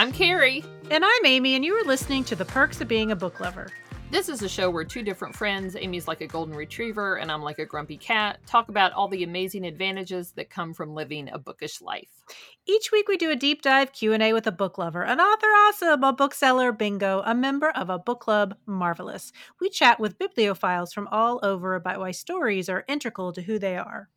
I'm Carrie. And I'm Amy, and you are listening to The Perks of Being a Book Lover. This is a show where two different friends, Amy's like a golden retriever and I'm like a grumpy cat, talk about all the amazing advantages that come from living a bookish life. Each week we do a deep dive Q&A with a book lover, an author awesome, a bookseller bingo, a member of a book club marvelous. We chat with bibliophiles from all over about why stories are integral to who they are.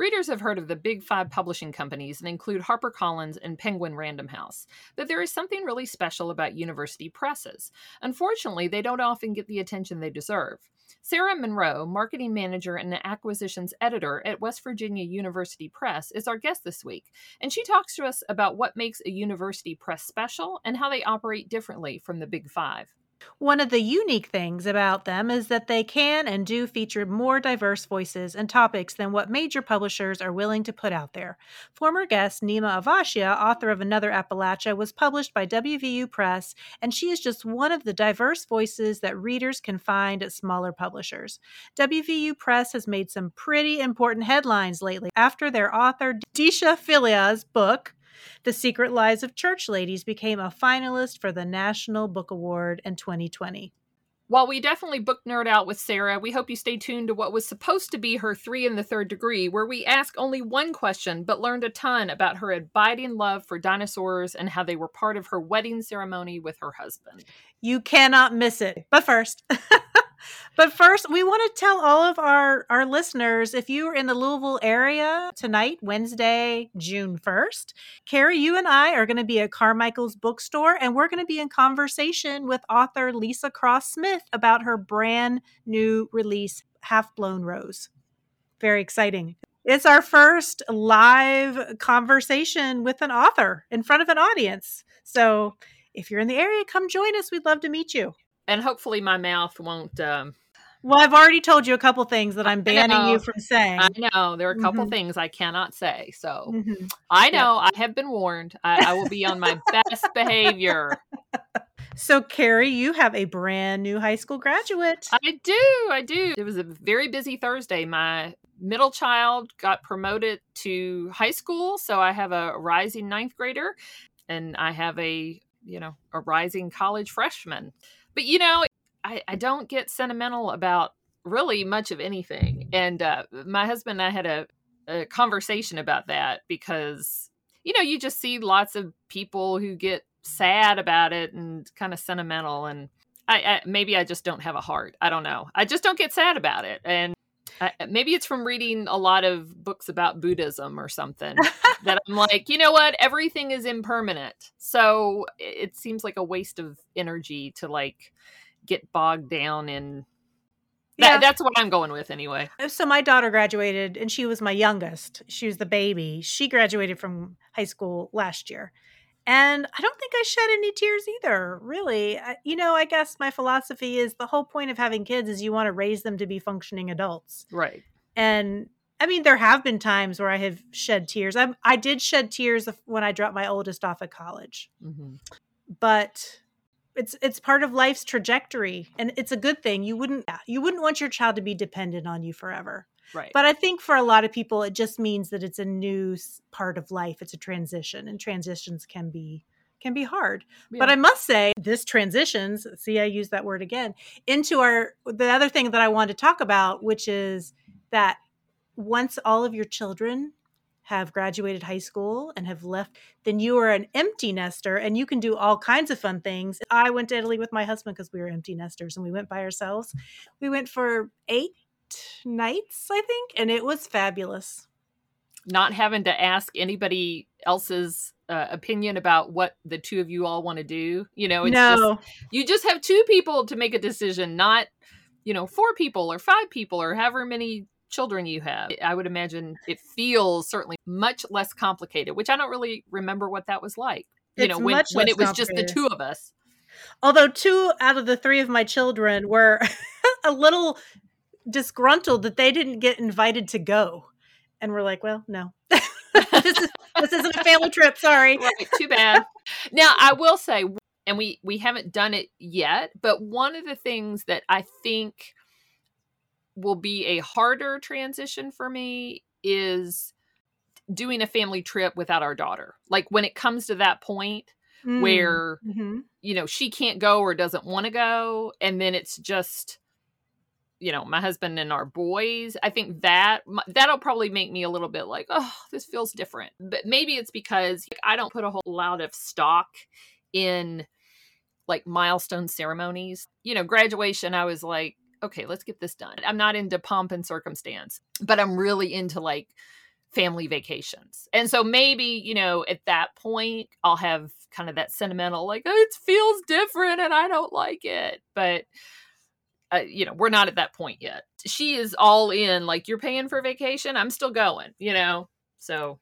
Readers have heard of the big five publishing companies and include HarperCollins and Penguin Random House, but there is something really special about university presses. Unfortunately, they don't often get the attention they deserve. Sarah Munroe, marketing manager and acquisitions editor at West Virginia University Press, is our guest this week, and she talks to us about what makes a university press special and how they operate differently from the big five. One of the unique things about them is that they can and do feature more diverse voices and topics than what major publishers are willing to put out there. Former guest Neema Avashia, author of Another Appalachia, was published by WVU Press, and she is just one of the diverse voices that readers can find at smaller publishers. WVU Press has made some pretty important headlines lately after their author Deesha Philyaw's book, the Secret Lives of Church Ladies became a finalist for the National Book Award in 2020. While we definitely book nerd out with Sarah, we hope you stay tuned to what was supposed to be her three in the third degree, where we ask only one question but learned a ton about her abiding love for dinosaurs and how they were part of her wedding ceremony with her husband. You cannot miss it. But first, but first, we want to tell all of our our listeners if you are in the Louisville area tonight, Wednesday, June 1st, Carrie, you and I are going to be at Carmichael's bookstore and we're going to be in conversation with author Leesa Cross Smith about her brand new release Half Blown Rose. Very exciting. It's our first live conversation with an author in front of an audience. So, if you're in the area, come join us. We'd love to meet you and hopefully my mouth won't um well i've already told you a couple things that i'm banning you from saying. I know. There are a couple mm-hmm. things i cannot say so mm-hmm. i know. Yep. i have been warned. I, I will be on my best behavior. So carrie you have a brand new high school graduate. I do. I do. It was a very busy thursday. My middle child got promoted to high school so i have a rising ninth grader and i have a you know a rising college freshman but you know, I, I don't get sentimental about really much of anything. And uh, my husband and I had a, a conversation about that because, you know, you just see lots of people who get sad about it and kind of sentimental. And I, I maybe I just don't have a heart. I don't know. I just don't get sad about it. And I, maybe it's from reading a lot of books about Buddhism or something that I'm like, you know what? Everything is impermanent. So it seems like a waste of energy to like get bogged down in. That, yeah. That's what I'm going with anyway. Uh, so my daughter graduated and she was my youngest. She was the baby. She graduated from high school last year. And I don't think I shed any tears either, really. I, you know, I guess my philosophy is the whole point of having kids is you want to raise them to be functioning adults. Right. And I mean, there have been times where I have shed tears. I, I did shed tears when I dropped my oldest off at college. Mm-hmm. But it's it's part of life's trajectory and it's a good thing. You wouldn't you wouldn't want your child to be dependent on you forever. Right. But I think for a lot of people, it just means that it's a new part of life. It's a transition, and transitions can be can be hard. Yeah. But I must say, this transitions. See, I use that word again into our the other thing that I want to talk about, which is that once all of your children have graduated high school and have left, then you are an empty nester and you can do all kinds of fun things. I went to Italy with my husband because we were empty nesters and we went by ourselves. We went for eight nights, I think, and it was fabulous. Not having to ask anybody else's uh, opinion about what the two of you all want to do. You know, it's no. just you just have two people to make a decision, not you know four people or five people or however many children you have. I would imagine it feels certainly much less complicated, which I don't really remember what that was like. You it's know, when when it was just the two of us. Although two out of the three of my children were a little disgruntled that they didn't get invited to go. And we're like, well, no. this, is, this isn't a family trip. Sorry. Right. Too bad. now, I will say, and we we haven't done it yet, but one of the things that I think will be a harder transition for me is doing a family trip without our daughter. Like when it comes to that point, mm. where mm-hmm. you know she can't go or doesn't want to go and then it's just you know my husband and our boys i think that that'll probably make me a little bit like oh this feels different. But maybe it's because i don't put a whole lot of stock in like milestone ceremonies. You know graduation i was like okay let's get this done. I'm not into pomp and circumstance but i'm really into like family vacations. And so maybe you know at that point i'll have kind of that sentimental like oh, it feels different and i don't like it. But uh, you know, we're not at that point yet. She is all in, like, you're paying for vacation, I'm still going, you know? So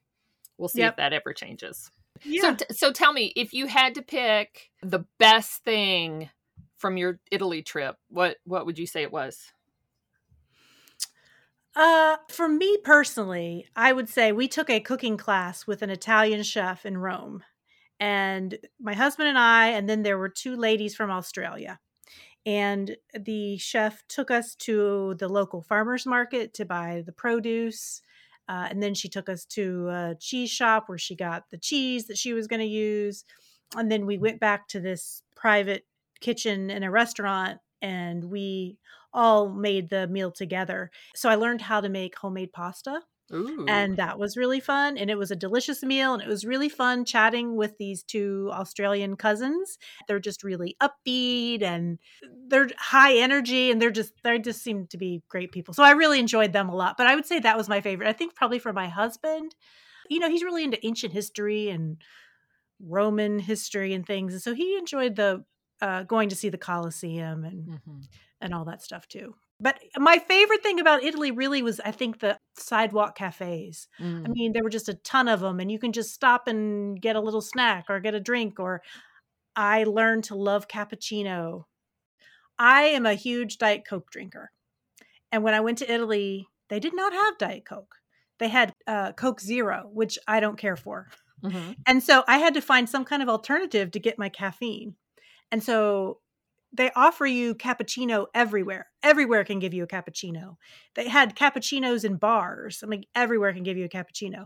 we'll see yep. if that ever changes. Yeah. So, t- so tell me, if you had to pick the best thing from your Italy trip, what what would you say it was? Uh, for me personally, I would say we took a cooking class with an Italian chef in Rome. And my husband and I, and then there were two ladies from Australia and the chef took us to the local farmers market to buy the produce uh, and then she took us to a cheese shop where she got the cheese that she was going to use and then we went back to this private kitchen in a restaurant and we all made the meal together. So i learned how to make homemade pasta Ooh. And that was really fun. And it was a delicious meal. And it was really fun chatting with these two Australian cousins. They're just really upbeat and they're high energy and they're just, they just seem to be great people. So I really enjoyed them a lot. But I would say that was my favorite. I think probably for my husband, you know, he's really into ancient history and Roman history and things. And so he enjoyed the, uh, going to see the Colosseum and, mm-hmm. and all that stuff too. But my favorite thing about Italy really was, I think, the sidewalk cafes. Mm. I mean, there were just a ton of them, and you can just stop and get a little snack or get a drink. Or I learned to love cappuccino. I am a huge Diet Coke drinker. And when I went to Italy, they did not have Diet Coke. They had uh, Coke Zero, which I don't care for. Mm-hmm. And so I had to find some kind of alternative to get my caffeine. And so they offer you cappuccino everywhere. Everywhere can give you a cappuccino. They had cappuccinos in bars. I mean, everywhere can give you a cappuccino.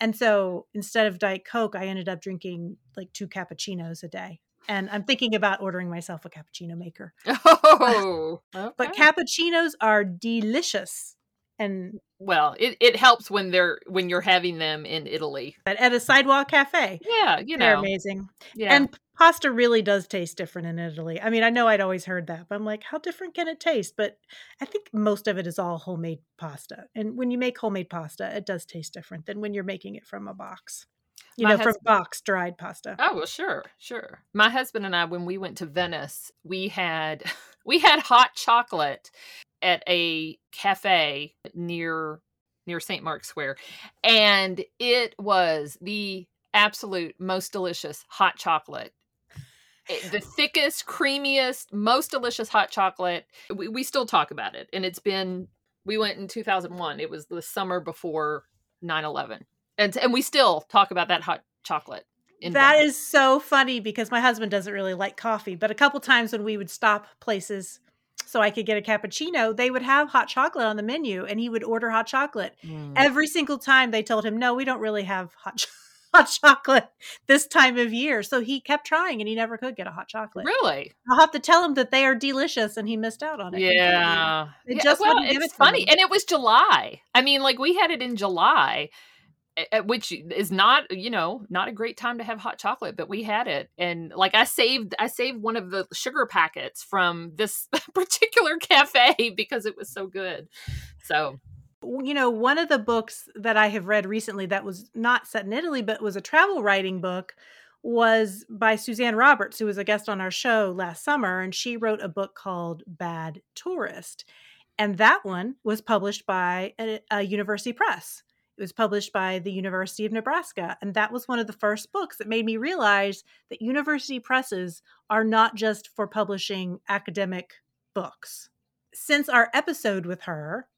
And so instead of Diet Coke, I ended up drinking like two cappuccinos a day. And I'm thinking about ordering myself a cappuccino maker. Oh, okay. but cappuccinos are delicious. And well, it, it helps when they're when you're having them in Italy at, at a sidewalk cafe. Yeah, you know, they're amazing. Yeah, and pasta really does taste different in Italy. I mean, I know I'd always heard that, but I'm like, how different can it taste? But I think most of it is all homemade pasta. And when you make homemade pasta, it does taste different than when you're making it from a box. You My know, husband, from box dried pasta. Oh, well, sure, sure. My husband and I, when we went to Venice, we had we had hot chocolate at a cafe near near St. Mark's Square. And it was the absolute most delicious hot chocolate the thickest, creamiest, most delicious hot chocolate. We, we still talk about it. And it's been, we went in 2001. It was the summer before 9 11. And, and we still talk about that hot chocolate. That Venice. is so funny because my husband doesn't really like coffee. But a couple times when we would stop places so I could get a cappuccino, they would have hot chocolate on the menu and he would order hot chocolate. Mm. Every single time they told him, no, we don't really have hot chocolate hot chocolate this time of year. So he kept trying and he never could get a hot chocolate. Really? I'll have to tell him that they are delicious and he missed out on it. Yeah. It yeah, just well, it's it funny. Him. And it was July. I mean, like we had it in July which is not you know not a great time to have hot chocolate but we had it and like i saved i saved one of the sugar packets from this particular cafe because it was so good so you know, one of the books that I have read recently that was not set in Italy, but was a travel writing book was by Suzanne Roberts, who was a guest on our show last summer. And she wrote a book called Bad Tourist. And that one was published by a, a university press. It was published by the University of Nebraska. And that was one of the first books that made me realize that university presses are not just for publishing academic books. Since our episode with her,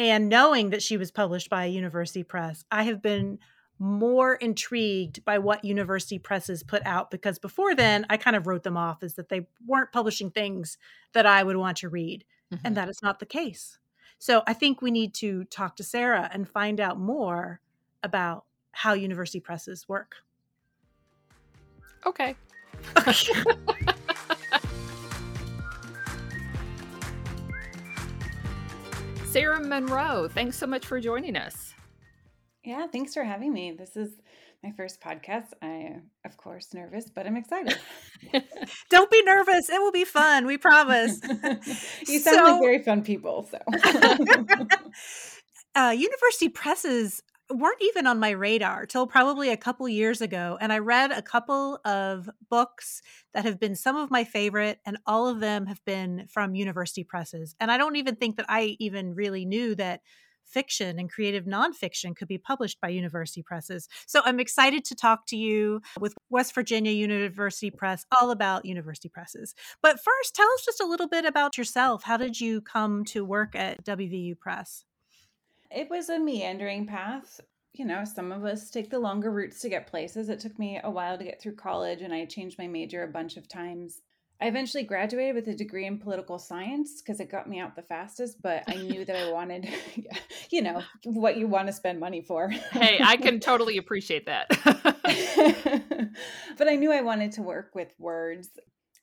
and knowing that she was published by a university press, I have been more intrigued by what university presses put out because before then I kind of wrote them off as that they weren't publishing things that I would want to read. Mm-hmm. And that is not the case. So I think we need to talk to Sarah and find out more about how university presses work. Okay. Sarah Munroe, thanks so much for joining us. Yeah, thanks for having me. This is my first podcast. I, of course, nervous, but I'm excited. Don't be nervous. It will be fun. We promise. you sound so, like very fun people. So, uh, university presses weren't even on my radar till probably a couple years ago. And I read a couple of books that have been some of my favorite, and all of them have been from university presses. And I don't even think that I even really knew that fiction and creative nonfiction could be published by university presses. So I'm excited to talk to you with West Virginia University Press all about university presses. But first, tell us just a little bit about yourself. How did you come to work at WVU Press? It was a meandering path. You know, some of us take the longer routes to get places. It took me a while to get through college, and I changed my major a bunch of times. I eventually graduated with a degree in political science because it got me out the fastest, but I knew that I wanted, you know, what you want to spend money for. hey, I can totally appreciate that. but I knew I wanted to work with words.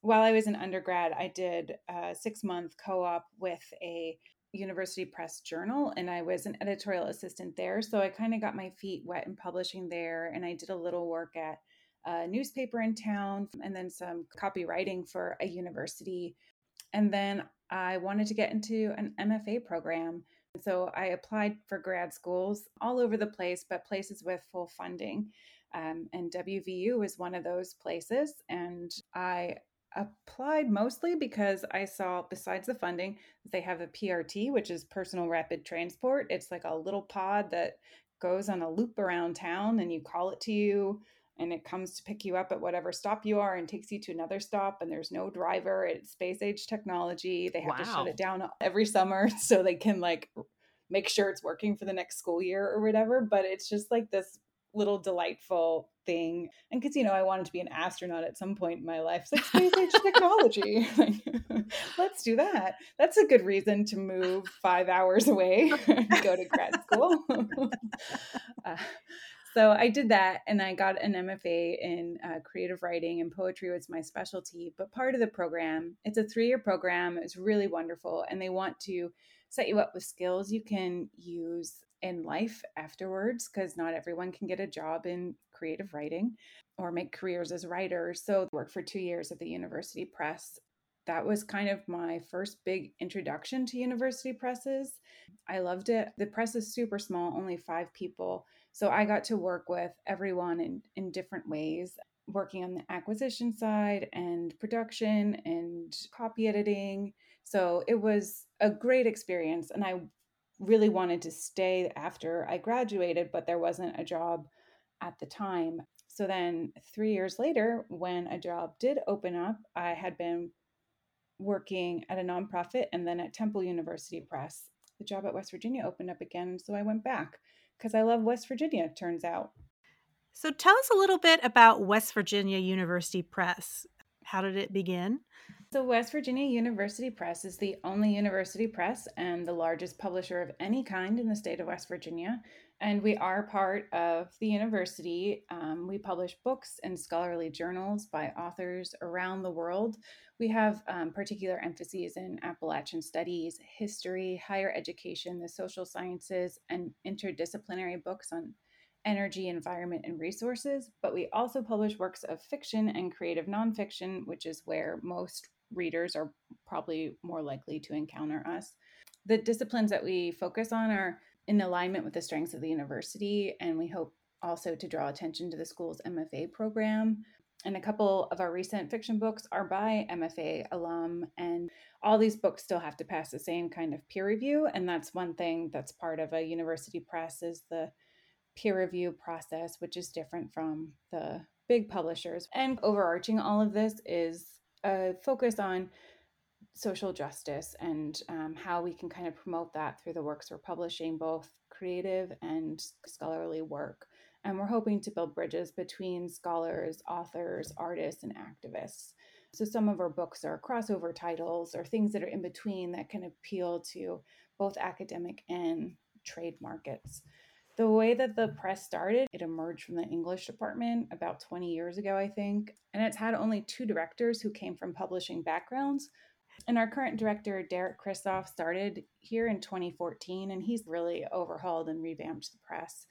While I was an undergrad, I did a six month co op with a university press journal and I was an editorial assistant there. So I kind of got my feet wet in publishing there and I did a little work at a newspaper in town and then some copywriting for a university. And then I wanted to get into an MFA program. So I applied for grad schools all over the place, but places with full funding. Um, and WVU was one of those places. And I applied mostly because I saw, besides the funding, they have a PRT, which is personal rapid transport. It's like a little pod that goes on a loop around town and you call it to you and it comes to pick you up at whatever stop you are and takes you to another stop and there's no driver it's space age technology they have wow. to shut it down every summer so they can like make sure it's working for the next school year or whatever but it's just like this little delightful thing. And because, you know, I wanted to be an astronaut at some point in my life. It's like space age technology. let's do that. That's a good reason to move five hours away and go to grad school. uh, so I did that and I got an MFA in uh, creative writing and poetry was my specialty. But part of the program, it's a three year program, it's really wonderful. And they want to set you up with skills you can use in life afterwards because not everyone can get a job in creative writing or make careers as writers. So, I worked for two years at the University Press. That was kind of my first big introduction to university presses. I loved it. The press is super small, only five people. So I got to work with everyone in, in different ways, working on the acquisition side and production and copy editing. So it was a great experience. And I really wanted to stay after I graduated, but there wasn't a job at the time. So then, three years later, when a job did open up, I had been working at a nonprofit and then at Temple University Press. The job at West Virginia opened up again, so I went back because I love West Virginia, turns out. So tell us a little bit about West Virginia University Press. How did it begin? So, West Virginia University Press is the only university press and the largest publisher of any kind in the state of West Virginia. And we are part of the university. Um, we publish books and scholarly journals by authors around the world. We have um, particular emphases in Appalachian studies, history, higher education, the social sciences, and interdisciplinary books on energy, environment, and resources. But we also publish works of fiction and creative nonfiction, which is where most readers are probably more likely to encounter us. The disciplines that we focus on are in alignment with the strengths of the university, and we hope also to draw attention to the school's MFA program. And a couple of our recent fiction books are by MFA alum, and all these books still have to pass the same kind of peer review. And that's one thing that's part of a university press is the peer review process, which is different from the big publishers. And overarching all of this is a focus on social justice and um, how we can kind of promote that through the works we're publishing, both creative and scholarly work. And we're hoping to build bridges between scholars, authors, artists, and activists. So some of our books are crossover titles or things that are in between that can appeal to both academic and trade markets. The way that the press started, it emerged from the English department about 20 years ago, I think. And it's had only two directors who came from publishing backgrounds. And our current director, Derek Krissoff, started here in 2014, and he's really overhauled and revamped the press.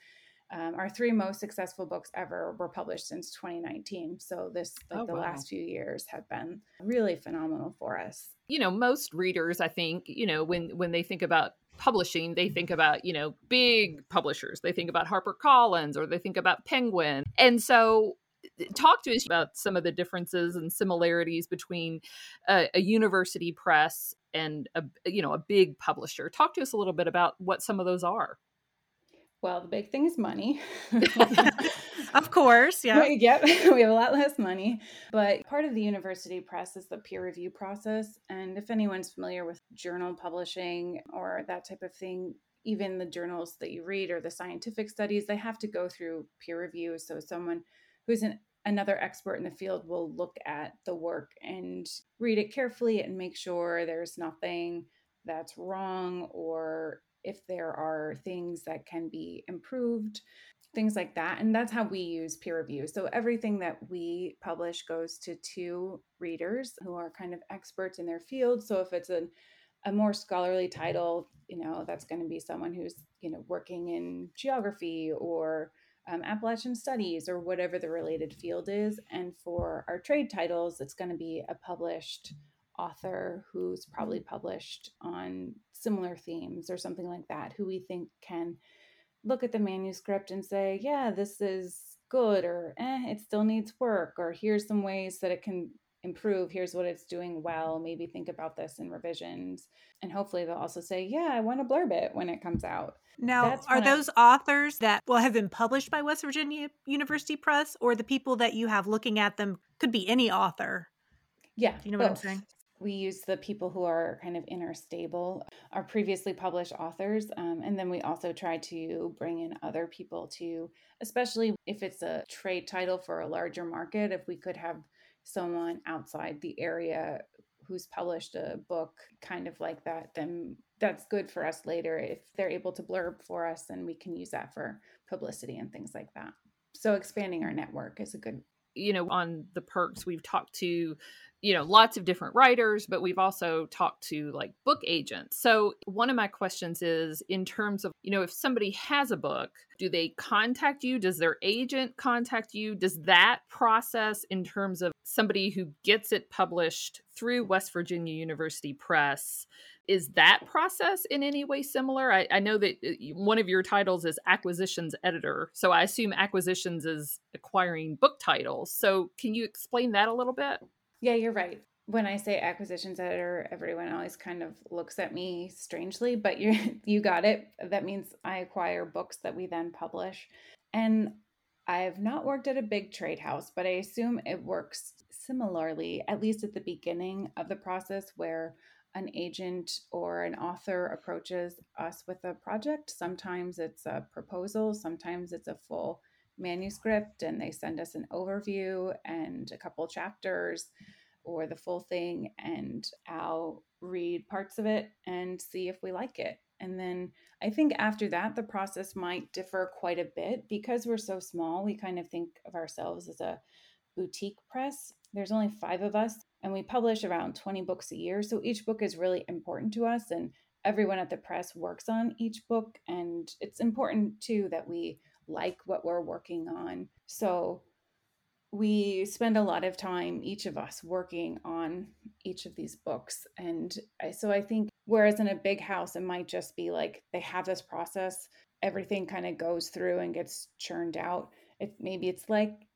Um, our three most successful books ever were published since 2019. So this, like oh, the wow. last few years, have been really phenomenal for us. You know, most readers, I think, you know, when when they think about publishing, they think about, you know, big publishers. They think about HarperCollins or they think about Penguin. And so eh, eh, talk to us about some of the differences and similarities between a, a, university press and a you know a big publisher talk to us a little bit about what some of those are well, the big thing is money. of course, yeah. yep, we have a lot less money. But part of the university press is the peer review process. And if anyone's familiar with journal publishing or that type of thing, even the journals that you read or the scientific studies, they have to go through peer review. So someone who's an another expert in the field will look at the work and read it carefully and make sure there's nothing that's wrong or if there are things that can be improved, things like that. And that's how we use peer review. So everything that we publish goes to two readers who are kind of experts in their field. So if it's a a more scholarly title, you know, that's going to be someone who's, you know, working in geography or um, Appalachian studies or whatever the related field is. And for our trade titles, it's going to be a published author who's probably mm-hmm. published on similar themes or something like that, who we think can look at the manuscript and say, yeah, this is good, or eh, it still needs work, or here's some ways that it can improve. Here's what it's doing well. Maybe think about this in revisions. And hopefully they'll also say, yeah, I want to blurb it when it comes out. Now, That's are those I- authors that will have been published by West Virginia University Press, or the people that you have looking at them could be any author? Yeah. Do you know both. what I'm saying? We use the people who are kind of in our stable, our previously published authors. Um, and then we also try to bring in other people to, especially if it's a trade title for a larger market, if we could have someone outside the area who's published a book kind of like that, then that's good for us later. If they're able to blurb for us, then we can use that for publicity and things like that. So expanding our network is a good you know on the perks we've talked to you know lots of different writers but we've also talked to like book agents. So one of my questions is in terms of you know if somebody has a book do they contact you? Does their agent contact you? Does that process in terms of somebody who gets it published through west virginia university press is that process in any way similar? I, I know that uh, one of your titles is acquisitions editor so i assume acquisitions is acquiring book titles. So can you explain that a little bit yeah, you're right. When I say acquisitions editor, everyone always kind of looks at me strangely, but you you got it. That means I acquire books that we then publish. And I've not worked at a big trade house, but I assume it works similarly, at least at the beginning of the process, where an agent or an author approaches us with a project. Sometimes it's a proposal, sometimes it's a full manuscript and they send us an overview and a couple chapters or the full thing and I'll read parts of it and see if we like it. And then I think after that, the process might differ quite a bit because we're so small. We kind of think of ourselves as a boutique press. There's only five of us, and we publish around 20 books a year. So each book is really important to us, and everyone at the press works on each book. And it's important too that we like what we're working on. So we spend a lot of time, each of us, working on each of these books. And I, so I think, whereas in a big house, it might just be like they have this process, everything kind of goes through and gets churned out. It, maybe it's like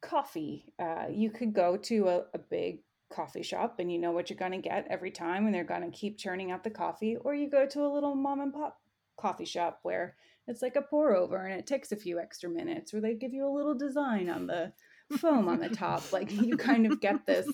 coffee. Uh, you could go to a, a big coffee shop and you know what you're going to get every time and they're going to keep churning out the coffee or you go to a little mom and pop coffee shop where it's like a pour over and it takes a few extra minutes or they give you a little design on the foam on the top like you kind of get this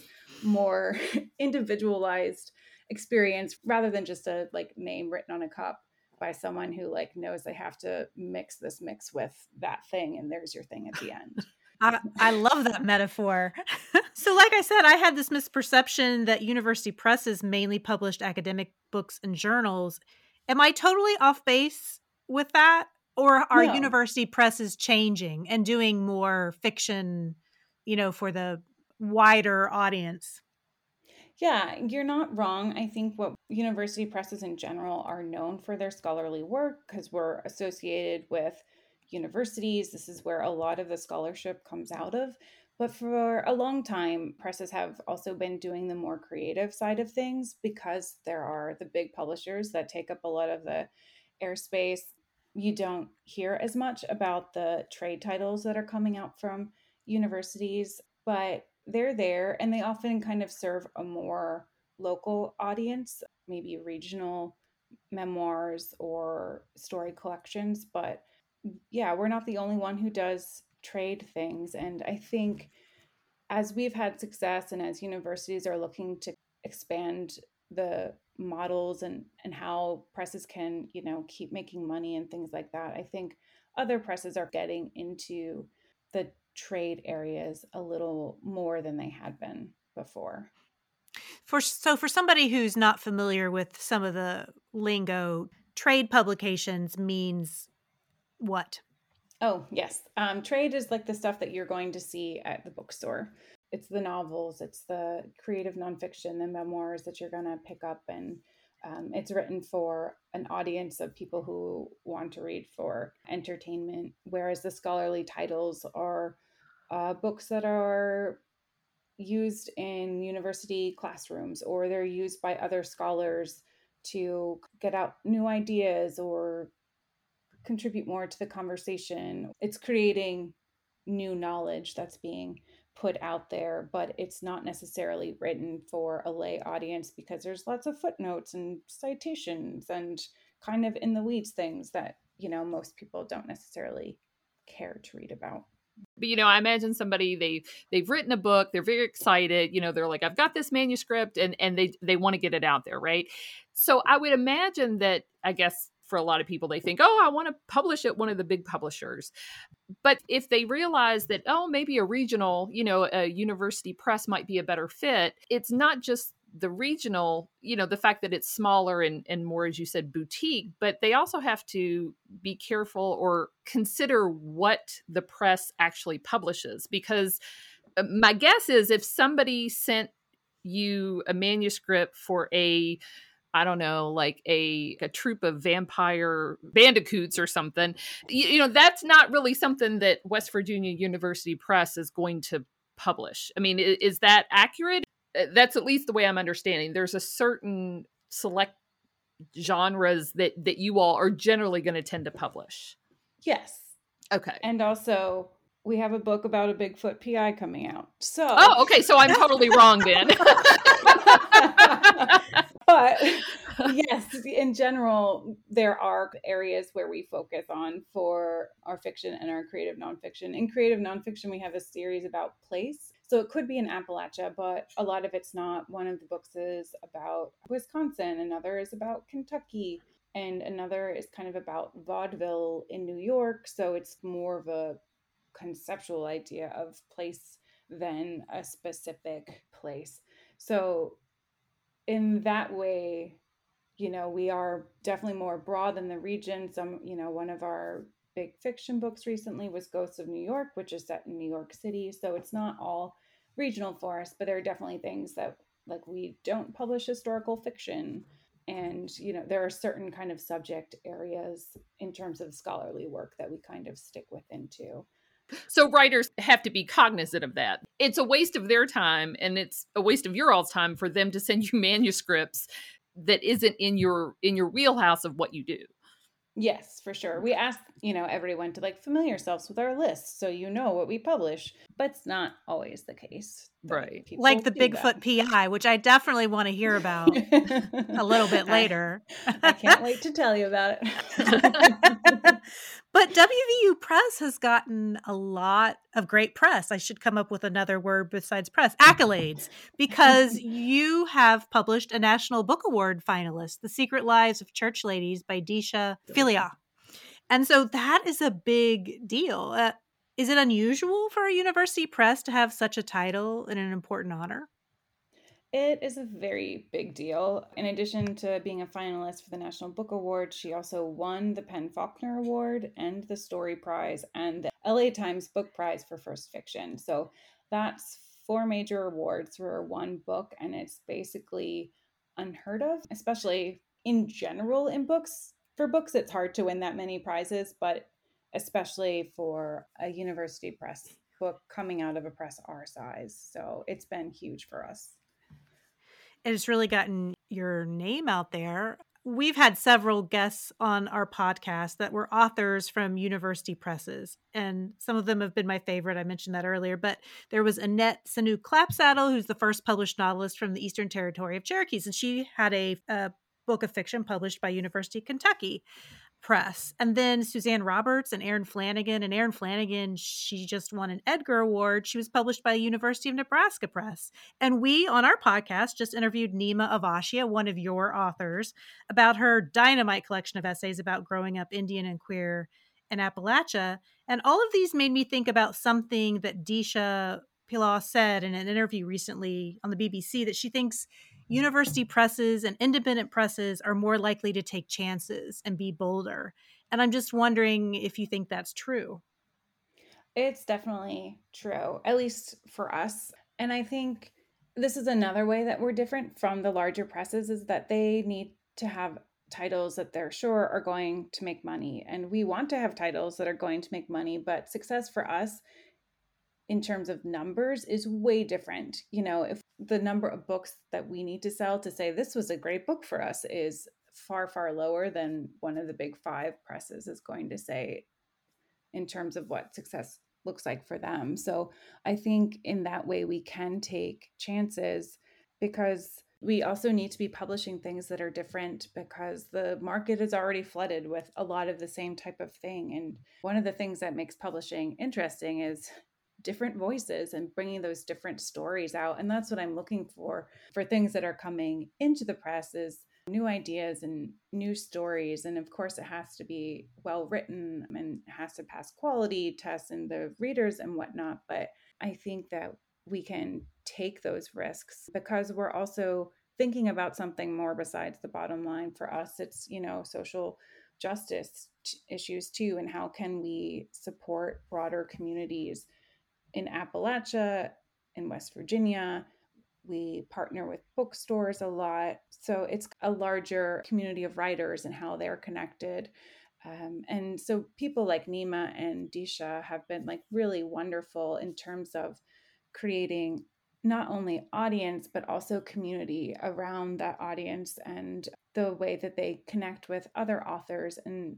more individualized experience rather than just a like name written on a cup by someone who like knows they have to mix this mix with that thing and there's your thing at the end I, I love that metaphor. so, like I said, I had this misperception that university presses mainly published academic books and journals. Am I totally off base with that? Or are no. university presses changing and doing more fiction, you know, for the wider audience? Yeah, you're not wrong. I think what university presses in general are known for their scholarly work because we're associated with universities. This is where a lot of the scholarship comes out of. But for a long time, presses have also been doing the more creative side of things because there are the big publishers that take up a lot of the airspace. You don't hear as much about the trade titles that are coming out from universities, but they're there and they often kind of serve a more local audience, maybe regional memoirs or story collections. But yeah, we're not the only one who does trade things. And I think as we've had success and as universities are looking to expand the models and and how presses can you know keep making money and things like that i think other presses are getting into the trade areas a little more than they had been before for so for somebody who's not familiar with some of the lingo trade publications means what Oh, yes. Um, trade is like the stuff that you're going to see at the bookstore. It's the novels, it's the creative nonfiction, the memoirs that you're going to pick up. And um, it's written for an audience of people who want to read for entertainment, whereas the scholarly titles are uh, books that are used in university classrooms or they're used by other scholars to get out new ideas or contribute more to the conversation. It's creating new knowledge that's being put out there, but it's not necessarily written for a lay audience because there's lots of footnotes and citations and kind of in the weeds things that, you know, most people don't necessarily care to read about. But you know i imagine somebody they they've written a book they're very excited you know they're like i've got this manuscript and and they they want to get it out there right? So i would imagine that i guess for a lot of people they think oh i want to publish at one of the big publishers. But if they realize that oh maybe a regional you know a university press might be a better fit it's not just the regional you know the fact that it's smaller and, and more as you said boutique but they also have to be careful or consider what the press actually publishes because uh, my guess is if somebody sent you a manuscript for a I don't know, like a, a troop of vampire bandicoots or something. You, you know, that's not really something that West Virginia University Press is going to publish. I mean, is, is that accurate? Uh, that's at least the way I'm understanding. There's a certain select genres that that you all are generally going to tend to publish. Yes. Okay. And also we have a book about a Bigfoot PI coming out. So Oh, okay. So I'm totally wrong then. but yes, in general, there are areas where we focus on for our fiction and our creative nonfiction. In creative nonfiction, we have a series about place. So it could be in Appalachia, but a lot of it's not. One of the books is about Wisconsin, another is about Kentucky, and another is kind of about vaudeville in New York. So it's more of a conceptual idea of place than a specific place. So in that way, you know, we are definitely more broad than the region. Some, you know, one of our big fiction books recently was Ghosts of New York, which is set in New York City. So it's not all regional for us, but there are definitely things that like we don't publish historical fiction. And, you know, there are certain kind of subject areas in terms of scholarly work that we kind of stick with too. So writers have to be cognizant of that. It's a waste of their time and it's a waste of your all's time for them to send you manuscripts that isn't in your in your wheelhouse of what you do. Yes, for sure. We ask, you know, everyone to like familiar yourselves with our list so you know what we publish, but it's not always the case. Right. Like the Bigfoot that. PI, which I definitely want to hear about a little bit later. I, I can't wait to tell you about it. But WVU Press has gotten a lot of great press. I should come up with another word besides press accolades because you have published a National Book Award finalist, The Secret Lives of Church Ladies by Deesha Philyaw. And so that is a big deal. Uh, is it unusual for a university press to have such a title and an important honor? It is a very big deal. In addition to being a finalist for the National Book Award, she also won the PEN Faulkner Award and the Story Prize and the LA Times Book Prize for First Fiction. So that's four major awards for one book, and it's basically unheard of, especially in general in books. For books, it's hard to win that many prizes, but especially for a university press book coming out of a press our size. So it's been huge for us it's really gotten your name out there. We've had several guests on our podcast that were authors from university presses, and some of them have been my favorite. I mentioned that earlier, but there was Annette Saunooke Clapsaddle, who's the first published novelist from the Eastern Territory of Cherokees, and she had a, a book of fiction published by University of Kentucky. Press. And then Suzanne Roberts and Erin Flanagan. And Erin Flanagan, she just won an Edgar Award. She was published by the University of Nebraska Press. And we, on our podcast, just interviewed Neema Avashia, one of your authors, about her dynamite collection of essays about growing up Indian and queer in Appalachia. And all of these made me think about something that Deesha Philyaw said in an interview recently on the BBC that she thinks university presses and independent presses are more likely to take chances and be bolder. And I'm just wondering if you think that's true. It's definitely true, at least for us. And I think this is another way that we're different from the larger presses is that they need to have titles that they're sure are going to make money. And we want to have titles that are going to make money, but success for us in terms of numbers is way different. You know, if the number of books that we need to sell to say this was a great book for us is far, far lower than one of the big five presses is going to say in terms of what success looks like for them. So I think in that way we can take chances because we also need to be publishing things that are different because the market is already flooded with a lot of the same type of thing. And one of the things that makes publishing interesting is different voices and bringing those different stories out and that's what i'm looking for for things that are coming into the press is new ideas and new stories and of course it has to be well written and has to pass quality tests and the readers and whatnot but i think that we can take those risks because we're also thinking about something more besides the bottom line. For us it's you know social justice issues too and how can we support broader communities in Appalachia, in West Virginia. We partner with bookstores a lot. So it's a larger community of writers and how they're connected. Um, and so people like Neema and Deesha have been like really wonderful in terms of creating not only audience but also community around that audience and the way that they connect with other authors and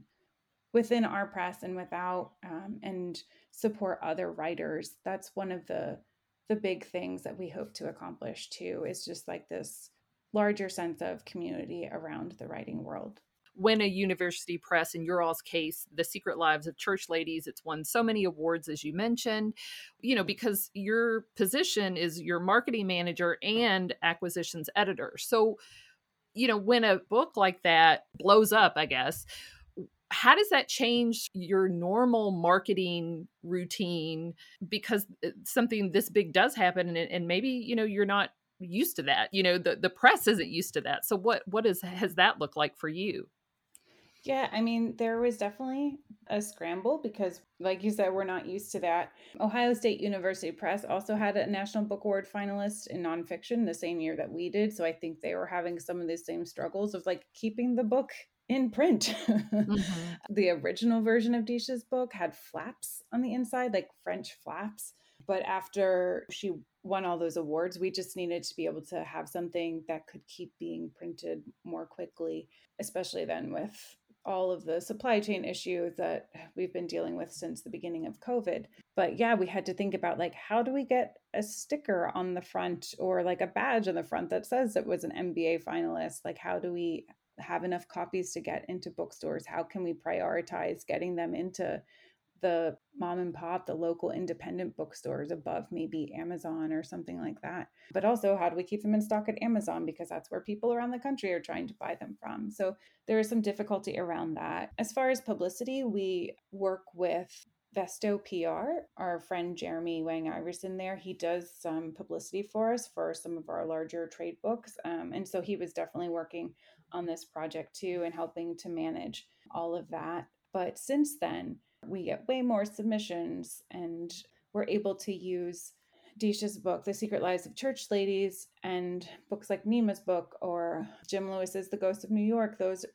within our press and without um, and support other writers that's one of the the big things that we hope to accomplish too is just like this larger sense of community around the writing world. When a university press in your all's case the secret lives of church ladies it's won so many awards as you mentioned you know because your position is your marketing manager and acquisitions editor. So you know when a book like that blows up i guess how does that change your normal marketing routine? Because uh, something this big does happen and, and maybe you know you're not used to that you know the, the press isn't used to that. So what what is has that looked like for you? Yeah i mean there was definitely a scramble because like you said we're not used to that. Ohio state university press also had a national book award finalist in nonfiction the same year that we did so i think they were having some of the same struggles of like keeping the book in print. mm-hmm. The original version of Deesha's book had flaps on the inside, like French flaps. But after she won all those awards, we just needed to be able to have something that could keep being printed more quickly, especially then with all of the supply chain issues that we've been dealing with since the beginning of COVID. But yeah, we had to think about like how do we get a sticker on the front or like a badge on the front that says it was an NBA finalist? Like how do we have enough copies to get into bookstores? How can we prioritize getting them into the mom and pop, the local independent bookstores above maybe Amazon or something like that? But also, how do we keep them in stock at Amazon? Because that's where people around the country are trying to buy them from. So there is some difficulty around that. As far as publicity, we work with Vesto PR, our friend Jeremy Wang Iverson there, he does some publicity for us for some of our larger trade books. Um, and so he was definitely working on this project too and helping to manage all of that. But since then, we get way more submissions and we're able to use Deesha's book, The Secret Lives of Church Ladies, and books like Neema's book or Jim Lewis's The Ghost of New York. Those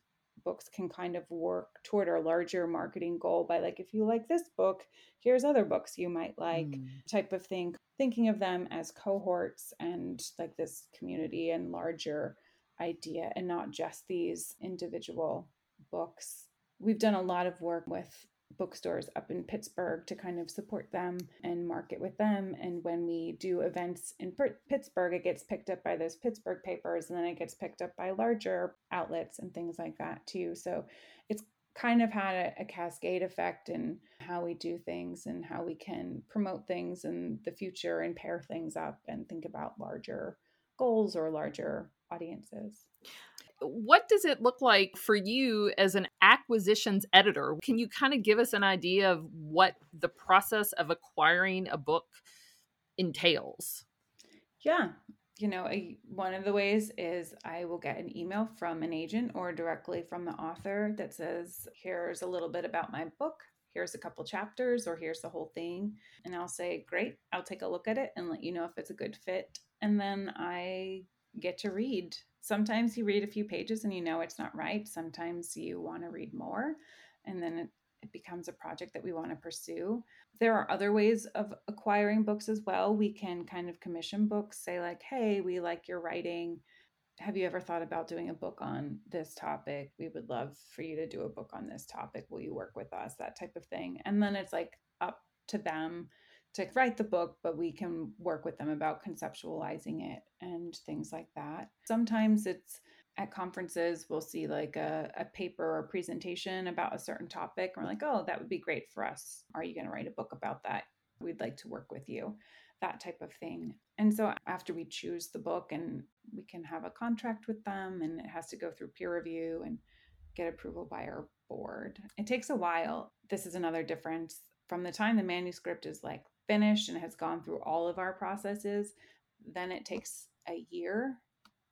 books can kind of work toward our larger marketing goal by like if you like this book here's other books you might like mm. type of thing thinking of them as cohorts and like this community and larger idea and not just these individual books we've done a lot of work with bookstores up in Pittsburgh to kind of support them and market with them. And when we do events in Pittsburgh, it gets picked up by those Pittsburgh papers and then it gets picked up by larger outlets and things like that too. So it's kind of had a, a cascade effect in how we do things and how we can promote things in the future and pair things up and think about larger goals or larger audiences what does it look like for you as an acquisitions editor? Can you kind of give us an idea of what the process of acquiring a book entails? Yeah. You know, I, one of the ways is I will get an email from an agent or directly from the author that says, here's a little bit about my book. Here's a couple chapters, or here's the whole thing. And I'll say, great, I'll take a look at it and let you know if it's a good fit. And then I get to read sometimes you read a few pages and you know it's not right. Sometimes you want to read more, and then it, it becomes a project that we want to pursue. There are other ways of acquiring books as well. We can kind of commission books, say, like, hey, we like your writing. Have you ever thought about doing a book on this topic? We would love for you to do a book on this topic. Will you work with us? That type of thing. And then it's like up to them to write the book, but we can work with them about conceptualizing it and things like that. Sometimes it's at conferences, we'll see like a, a paper or presentation about a certain topic. And we're like, oh, that would be great for us. Are you going to write a book about that? We'd like to work with you, that type of thing. And so after we choose the book and we can have a contract with them and it has to go through peer review and get approval by our board. It takes a while. This is another difference from the time the manuscript is like finished and has gone through all of our processes, then it takes a year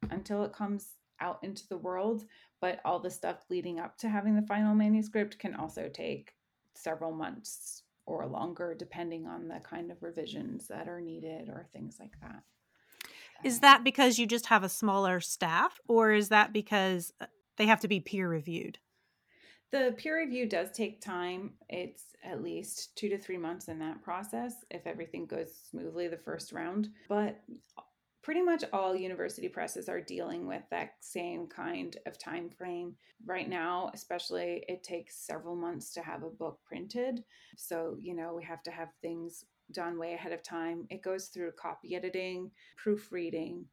until it comes out into the world. But all the stuff leading up to having the final manuscript can also take several months or longer, depending on the kind of revisions that are needed or things like that. Is that because you just have a smaller staff, or is that because uh, they have to be peer reviewed? The peer review does take time. It's at least two to three months in that process if everything goes smoothly the first round. But pretty much all university presses are dealing with that same kind of time frame right now especially it takes several months to have a book printed so you know we have to have things done way ahead of time it goes through copy editing proofreading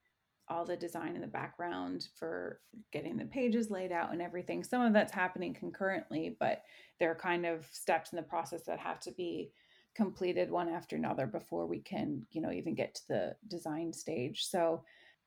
all the design in the background for getting the pages laid out and everything. Some of that's happening concurrently, but there are kind of steps in the process that have to be completed one after another before we can, you know, even get to the design stage. So,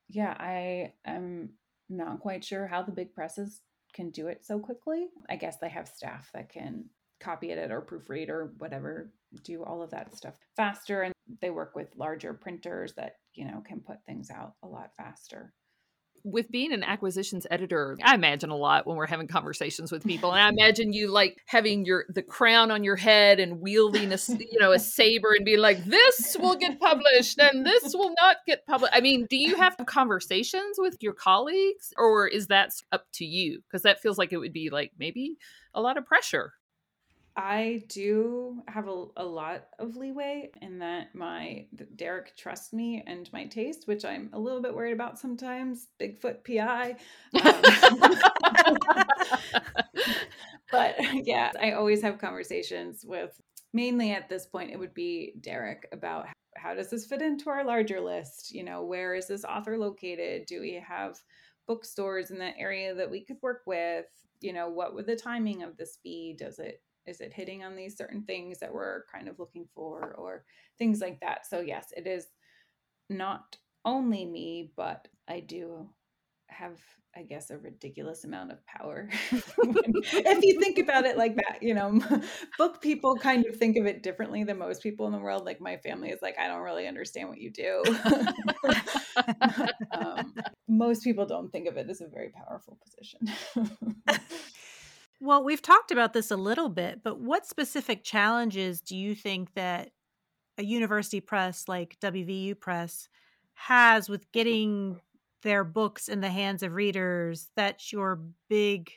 yeah, I am not quite sure how the big presses can do it so quickly. I guess they have staff that can copy edit or proofread or whatever, do all of that stuff faster. And they work with larger printers that you know, can put things out a lot faster with being an acquisitions editor, I imagine a lot when we're having conversations with people, and I imagine you like having your the crown on your head and wielding a you know a saber and being like, "This will get published and this will not get published." I mean, do you have conversations with your colleagues, or is that up to you? Because that feels like it would be like maybe a lot of pressure. I do have a, a lot of leeway in that my Derek trusts me and my taste, which I'm a little bit worried about sometimes. Bigfoot PI. Um, but yeah, I always have conversations with mainly at this point, it would be Derek about how does this fit into our larger list? You know, where is this author located? Do we have bookstores in that area that we could work with? You know, what would the timing of this be? Does it is it hitting on these certain things that we're kind of looking for or things like that so yes it is not only me but i do have I guess a ridiculous amount of power. if you think about it like that, you know, book people kind of think of it differently than most people in the world. Like my family is like, I don't really understand what you do. um, most people don't think of it as a very powerful position. Well, we've talked about this a little bit, but what specific challenges do you think that a university press like WVU Press has with getting their books in the hands of readers that your big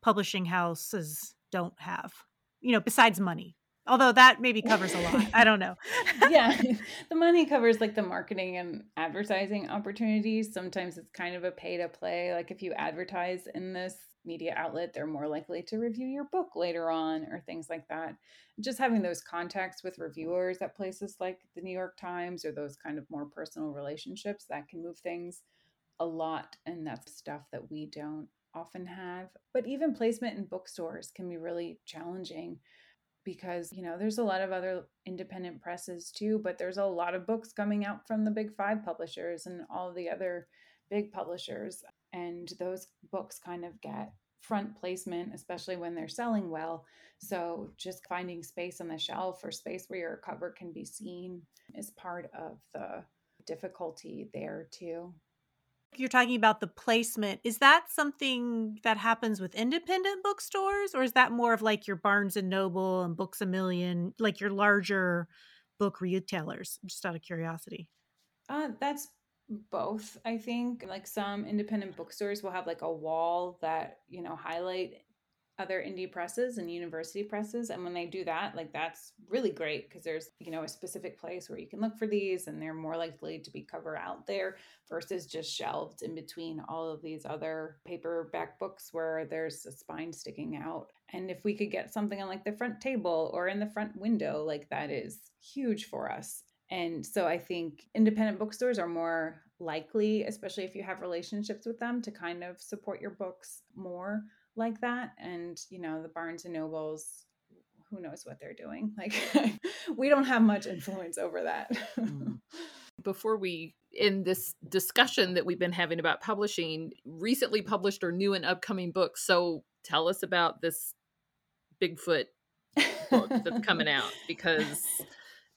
publishing houses don't have? You know besides money although that maybe covers a lot i don't know. Yeah the money covers like the marketing and advertising opportunities. Sometimes it's kind of a pay to play like if you advertise in this media outlet they're more likely to review your book later on or things like that. Just having those contacts with reviewers at places like the new york times or those kind of more personal relationships that can move things a lot and that's stuff that we don't often have. But even placement in bookstores can be really challenging because you know there's a lot of other independent presses too but there's a lot of books coming out from the big 5 publishers and all the other big publishers and those books kind of get front placement especially when they're selling well so just finding space on the shelf or space where your cover can be seen is part of the difficulty there too you're talking about the placement. Is that something that happens with independent bookstores, or is that more of like your Barnes and Noble and Books a Million, like your larger book retailers? Just out of curiosity. Uh, that's both. I think like some independent bookstores will have like a wall that you know highlight other indie presses and university presses and when they do that like that's really great because there's you know a specific place where you can look for these and they're more likely to be covered out there versus just shelved in between all of these other paperback books where there's a spine sticking out and if we could get something on like the front table or in the front window like that is huge for us and so I think independent bookstores are more likely, especially if you have relationships with them, to kind of support your books more like that. And you know the barnes and nobles who knows what they're doing? Like we don't have much influence over that. Mm. before we in this discussion that we've been having about publishing recently published or new and upcoming books. So tell us about this bigfoot book that's coming out because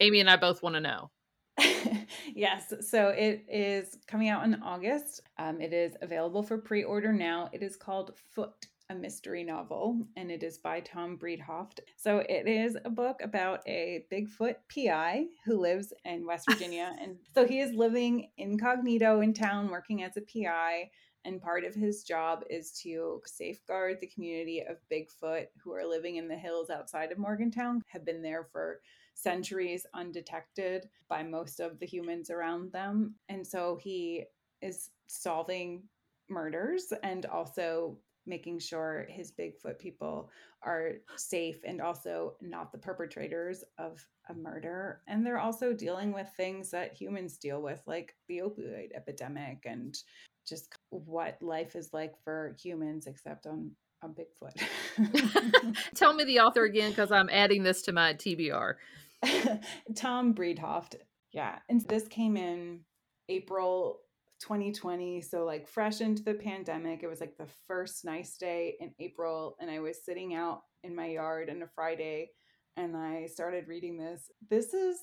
amy and i both want to know yes, so it is coming out in August. Um, it is available for pre order now. It is called Foot a mystery novel, and it is by Tom Bredehoft. So it is a book about a Bigfoot PI who lives in West Virginia. and so he is living incognito in town, working as a PI. And part of his job is to safeguard the community of Bigfoot who are living in the hills outside of Morgantown, have been there for centuries undetected by most of the humans around them. And so he is solving murders and also making sure his Bigfoot people are safe and also not the perpetrators of a murder. And they're also dealing with things that humans deal with, like the opioid epidemic and just what life is like for humans, except on on Bigfoot. Tell me the author again, because I'm adding this to my TBR. Tom Bredehoft. Yeah. And this came in April 2020 so like fresh into the pandemic it was like the first nice day in april and i was sitting out in my yard on a friday and i started reading this this is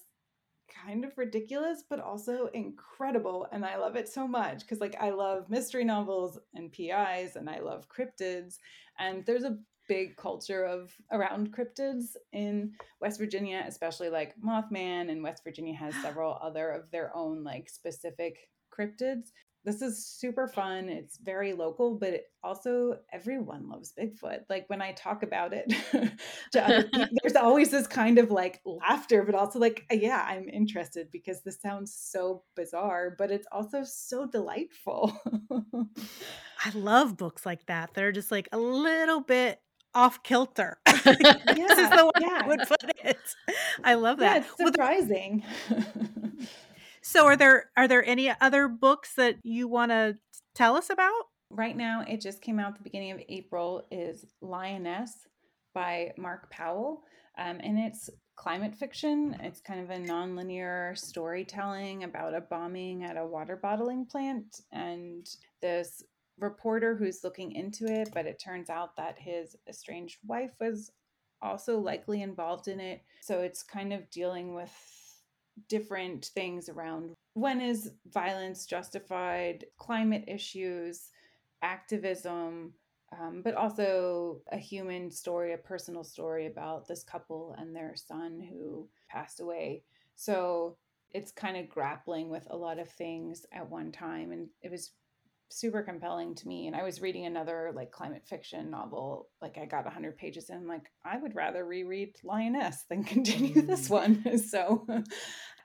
kind of ridiculous but also incredible and i love it so much because like i love mystery novels and pis and i love cryptids and there's a big culture of around cryptids in West Virginia, especially like Mothman, and West Virginia has several other of their own like specific cryptids. This is super fun. It's very local, but it also everyone loves Bigfoot. Like when I talk about it to other people, there's always this kind of like laughter, but also like, uh, yeah, I'm interested because this sounds so bizarre, but it's also so delightful. I love books like that. They're just like a little bit off kilter. yeah, this is the way yeah. I would put it. I love that. Yeah, surprising. So are there are there any other books that you want to tell us about? Right now, it just came out the beginning of April is Lioness by Mark Powell. Um, and it's climate fiction. It's kind of a nonlinear storytelling about a bombing at a water bottling plant. And this reporter who's looking into it, but it turns out that his estranged wife was also likely involved in it. So it's kind of dealing with different things around when is violence justified, climate issues, activism, um, but also a human story, a personal story about this couple and their son who passed away. So it's kind of grappling with a lot of things at one time. And it was super compelling to me and i was reading another like climate fiction novel like i got 100 pages and i'm like i would rather reread lioness than continue this mm. one. So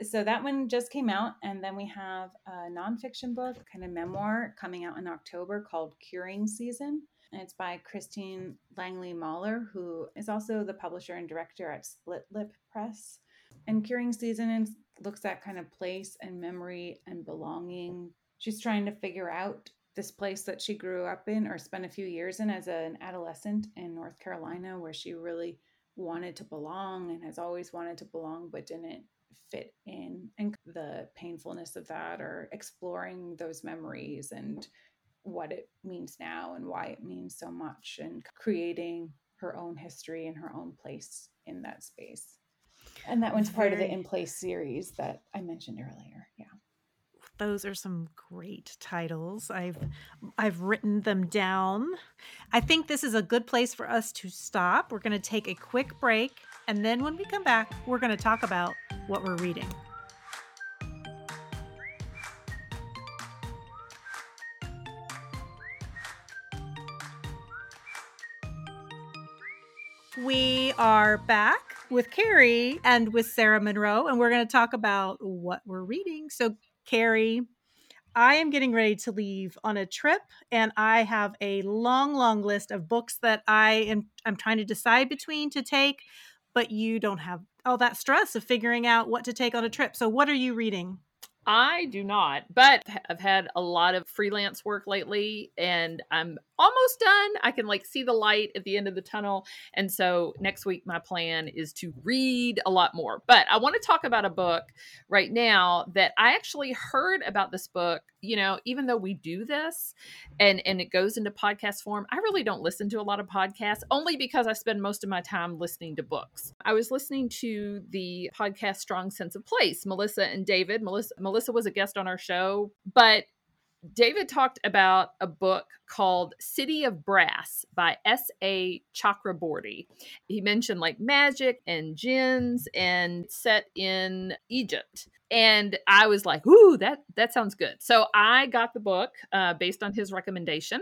so that one just came out and then we have a nonfiction book kind of memoir coming out in october called curing season. And it's by kristine langley mahler who is also the publisher and director at split lip press. And curing season looks at kind of place and memory and belonging she's trying to figure out this place that she grew up in or spent a few years in as an adolescent in North Carolina, where she really wanted to belong and has always wanted to belong, but didn't fit in, and the painfulness of that, or exploring those memories and what it means now and why it means so much, and creating her own history and her own place in that space. And that one's part of the In Place series that I mentioned earlier. Yeah those are some great titles. I've I've written them down. I think this is a good place for us to stop. We're going to take a quick break and then when we come back, we're going to talk about what we're reading. We are back with Carrie and with Sarah Munroe, and we're going to talk about what we're reading. So, Carrie, I am getting ready to leave on a trip and I have a long, long list of books that I am I'm trying to decide between to take, but you don't have all that stress of figuring out what to take on a trip. So what are you reading? I do not, but I've had a lot of freelance work lately and I'm almost done. I can like see the light at the end of the tunnel. And so next week, my plan is to read a lot more. But I want to talk about a book right now that I actually heard about this book. You know, even though we do this and and it goes into podcast form, I really don't listen to a lot of podcasts only because I spend most of my time listening to books. I was listening to the podcast Strong Sense of Place, Melissa and David. Melissa Melissa was a guest on our show, but David talked about a book called City of Brass by S.A. Chakraborty. He mentioned like magic and jinns and set in Egypt. And I was like, ooh, that, that sounds good. So I got the book uh, based on his recommendation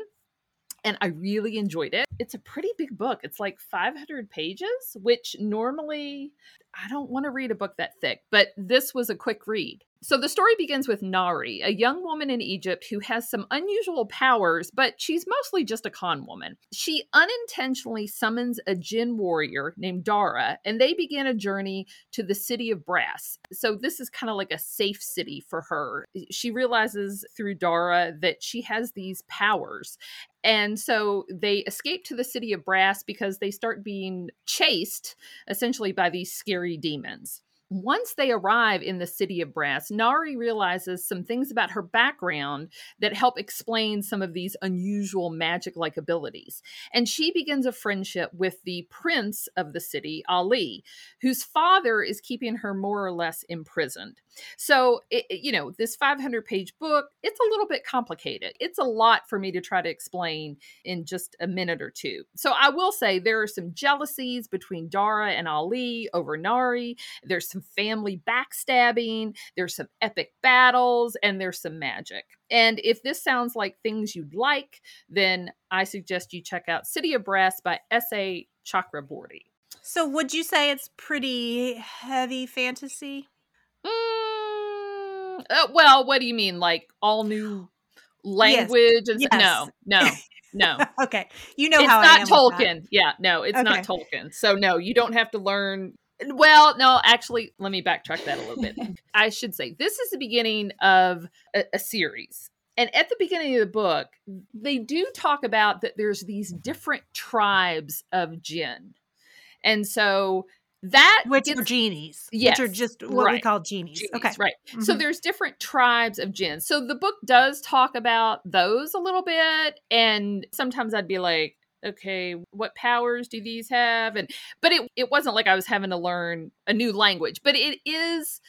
and I really enjoyed it. It's a pretty big book. It's like 500 pages, which normally I don't want to read a book that thick, but this was a quick read. So the story begins with Nahri, a young woman in Egypt who has some unusual powers, but she's mostly just a con woman. She unintentionally summons a jinn warrior named Dara, and they begin a journey to the city of Brass. So this is kind of like a safe city for her. She realizes through Dara that she has these powers. And so they escape to the city of Brass because they start being chased essentially by these scary demons. Once they arrive in the city of Brass, Nahri realizes some things about her background that help explain some of these unusual magic like abilities. And she begins a friendship with the prince of the city, Ali, whose father is keeping her more or less imprisoned. So, it, you know, this 500 page book, it's a little bit complicated. It's a lot for me to try to explain in just a minute or two. So, I will say there are some jealousies between Dara and Ali over Nahri. There's some family backstabbing, there's some epic battles, and there's some magic. And if this sounds like things you'd like, then I suggest you check out City of Brass by S.A. Chakraborty. So, would you say it's pretty heavy fantasy? Mm, uh, well, what do you mean? Like all new language? Yes. And yes. No, no. No. okay. You know how it's how not Tolkien. Yeah, no, it's okay. not Tolkien. So no, you don't have to learn well, no, actually, let me backtrack that a little bit. I should say this is the beginning of a, a, series. And at the beginning of the book, they do talk about that there's these different tribes of jinn. And so that which gets, are genies yes, which are just what right. we call genies, genies okay right mm-hmm. so there's different tribes of jinns so the book does talk about those a little bit and sometimes i'd be like okay what powers do these have? And but it, it wasn't like i was having to learn a new language but it is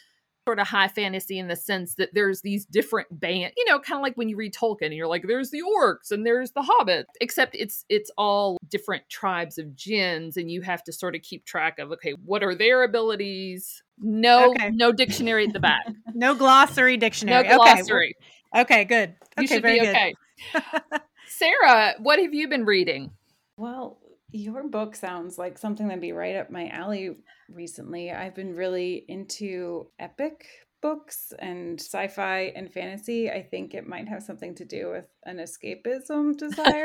sort of high fantasy in the sense that there's these different band you know kind of like when you read tolkien and you're like there's the orcs and there's the hobbits except it's it's all different tribes of jinns and you have to sort of keep track of okay what are their abilities? No okay. no dictionary at the back. No glossary dictionary. No glossary. okay, okay good. You okay, should be okay. Sarah what have you been reading well your book sounds like something that'd be right up my alley recently. I've been really into epic books and sci-fi and fantasy. I think it might have something to do with an escapism desire.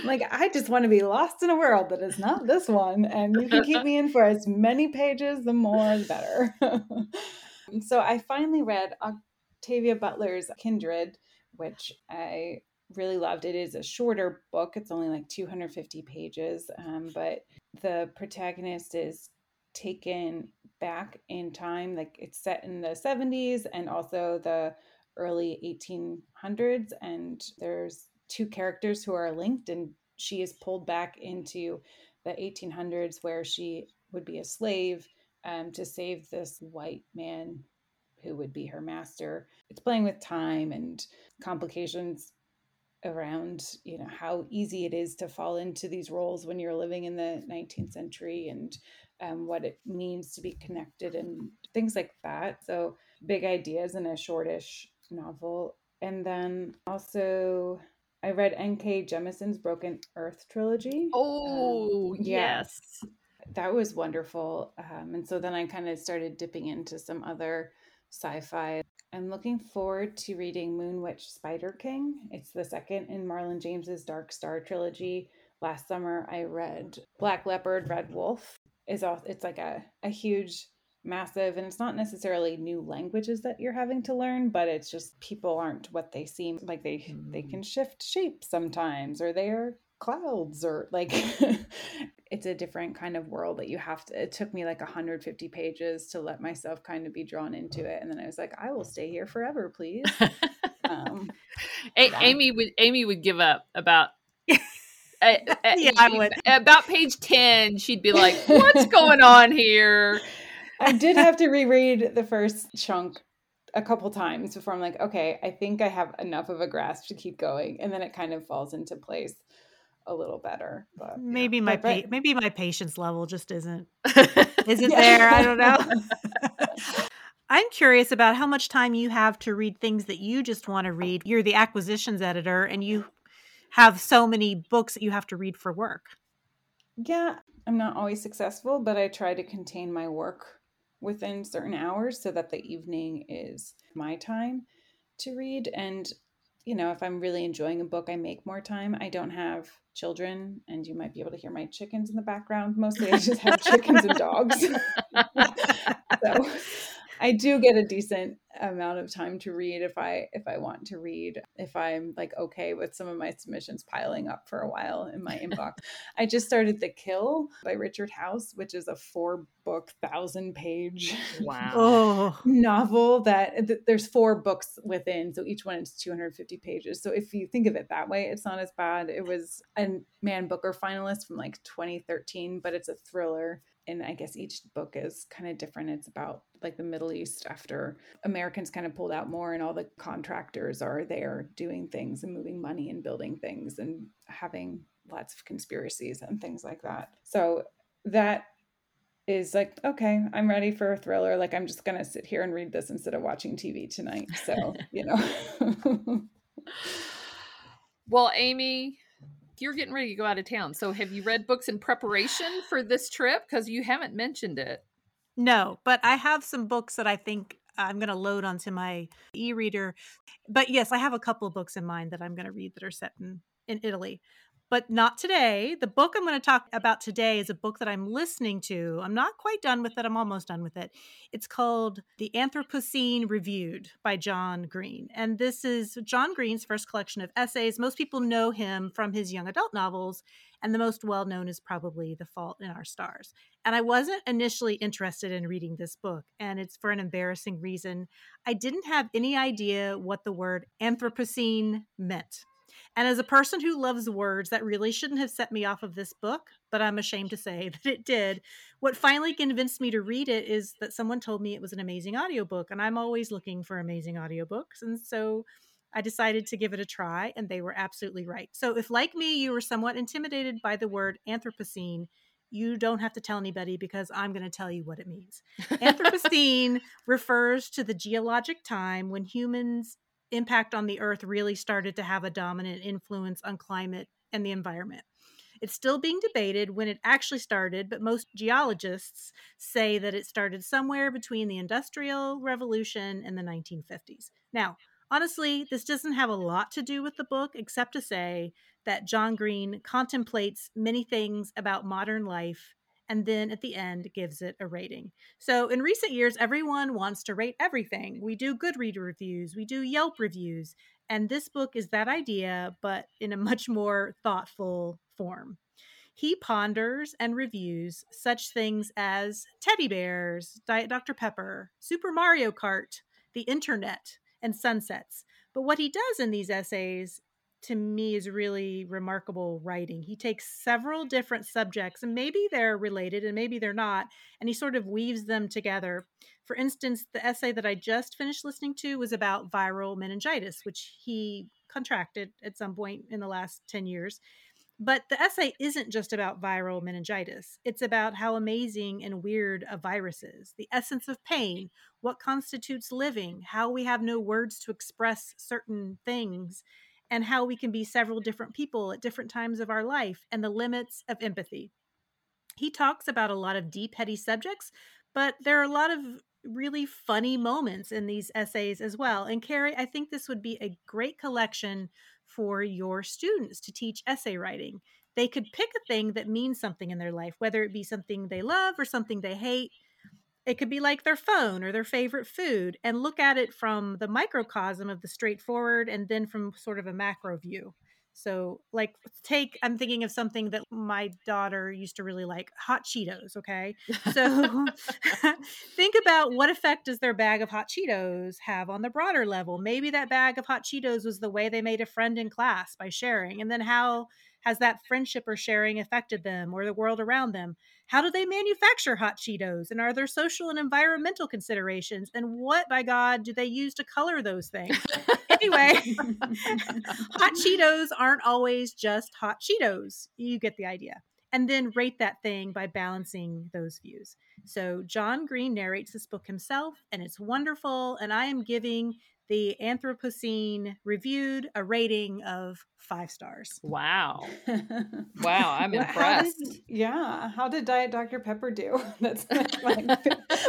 like I just want to be lost in a world that is not this one and you can keep me in for as many pages the more the better. so I finally read Octavia Butler's Kindred, which I really loved. It is a shorter book, it's only like 250 pages, um, but the protagonist is taken back in time. Like it's set in the 70s and also the early 1800s. And there's two characters who are linked, and she is pulled back into the 1800s where she would be a slave um, to save this white man who would be her master. It's playing with time and complications around you know how easy it is to fall into these roles when you're living in the 19th century and um, what it means to be connected and things like that. So big ideas in a shortish novel. And then also i read nk jemisin's broken earth trilogy. Um, oh um, yeah, yes. That was wonderful. Um, and so then i kind of started dipping into some other sci-fi I'm looking forward to reading Moon Witch Spider King. It's the second in Marlon James's Dark Star trilogy. Last summer I read Black Leopard, Red Wolf. Is all it's like a, a huge massive and it's not necessarily new languages that you're having to learn but it's just people aren't what they seem like they mm. they can shift shape sometimes or they're clouds or like it's a different kind of world that you have to it took me like 150 pages to let myself kind of be drawn into it. And then i was like i will stay here forever please. Um, a- amy would amy would give up about uh, yeah, I would. about page 10 she'd be like what's going on here? I did have to reread the first chunk a couple times before i'm like okay i think i have enough of a grasp to keep going. And then it kind of falls into place a little better. But maybe yeah. my but, pa- maybe my patience level just isn't isn't there. I don't know. I'm curious about how much time you have to read things that you just want to read. You're the acquisitions editor and you have so many books that you have to read for work. Yeah, I'm not always successful, but I try to contain my work within certain hours so that the evening is my time to read. And you know, if I'm really enjoying a book, I make more time. I don't have children, and you might be able to hear my chickens in the background. Mostly, I just have chickens and dogs. so I do get a decent amount of time to read if I if I want to read. If I'm like okay with some of my submissions piling up for a while in my inbox. I just started The Kill by Richard House, which is a four book, thousand page wow oh. novel that th- there's four books within, so each one is 250 pages. So if you think of it that way, it's not as bad. It was a Man Booker finalist from like 2013, but it's a thriller and I guess each book is kind of different. It's about like the Middle East after Americans kind of pulled out more and all the contractors are there doing things and moving money and building things and having lots of conspiracies and things like that. So that is like, okay, I'm ready for a thriller. Like I'm just going to sit here and read this instead of watching TV tonight. So, you know. well, Amy, you're getting ready to go out of town. So have you read books in preparation for this trip? Because you haven't mentioned it. No, but I have some books that I think I'm going to load onto my e-reader. But yes, I have a couple of books in mind that I'm going to read that are set in in Italy. But not today. The book I'm going to talk about today is a book that I'm listening to. I'm not quite done with it, I'm almost done with it. It's called The Anthropocene Reviewed by John Green. And this is John Green's first collection of essays. Most people know him from his young adult novels, and the most well known is probably The Fault in Our Stars. And I wasn't initially interested in reading this book, and it's for an embarrassing reason. I didn't have any idea what the word Anthropocene meant. And as a person who loves words, that really shouldn't have set me off of this book, but I'm ashamed to say that it did. What finally convinced me to read it is that someone told me it was an amazing audiobook, and I'm always looking for amazing audiobooks. And so I decided to give it a try, and they were absolutely right. So, if like me, you were somewhat intimidated by the word Anthropocene, you don't have to tell anybody because I'm going to tell you what it means. Anthropocene refers to the geologic time when humans impact on the earth really started to have a dominant influence on climate and the environment. It's still being debated when it actually started, but most geologists say that it started somewhere between the Industrial Revolution and the 1950s. Now, honestly, this doesn't have a lot to do with the book, except to say that John Green contemplates many things about modern life and then at the end gives it a rating. So in recent years, everyone wants to rate everything. We do Goodreader reviews, we do Yelp reviews, and this book is that idea, but in a much more thoughtful form. He ponders and reviews such things as teddy bears, Diet Dr. Pepper, Super Mario Kart, the internet, and sunsets. But what he does in these essays to me is really remarkable writing. He takes several different subjects, and maybe they're related and maybe they're not, and he sort of weaves them together. For instance, the essay that I just finished listening to was about viral meningitis, which he contracted at some point in the last 10 years. But the essay isn't just about viral meningitis. It's about how amazing and weird a virus is, the essence of pain, what constitutes living, how we have no words to express certain things and how we can be several different people at different times of our life and the limits of empathy. He talks about a lot of deep, heady subjects, but there are a lot of really funny moments in these essays as well. And Carrie, I think this would be a great collection for your students to teach essay writing. They could pick a thing that means something in their life, whether it be something they love or something they hate, it could be like their phone or their favorite food and look at it from the microcosm of the straightforward and then from sort of a macro view. So, like, take, I'm thinking of something that my daughter used to really like hot Cheetos. Okay. So, think about what effect does their bag of hot Cheetos have on the broader level? Maybe that bag of hot Cheetos was the way they made a friend in class by sharing. And then how has that friendship or sharing affected them or the world around them? How do they manufacture hot Cheetos? And are there social and environmental considerations? And what, by God, do they use to color those things? anyway, hot Cheetos aren't always just hot Cheetos. You get the idea. And then rate that thing by balancing those views. So, John Green narrates this book himself, and it's wonderful. And I am giving the Anthropocene reviewed a rating of five stars. Wow. wow, I'm well, impressed. How did, yeah. How did Diet Dr. Pepper do? That's my, my,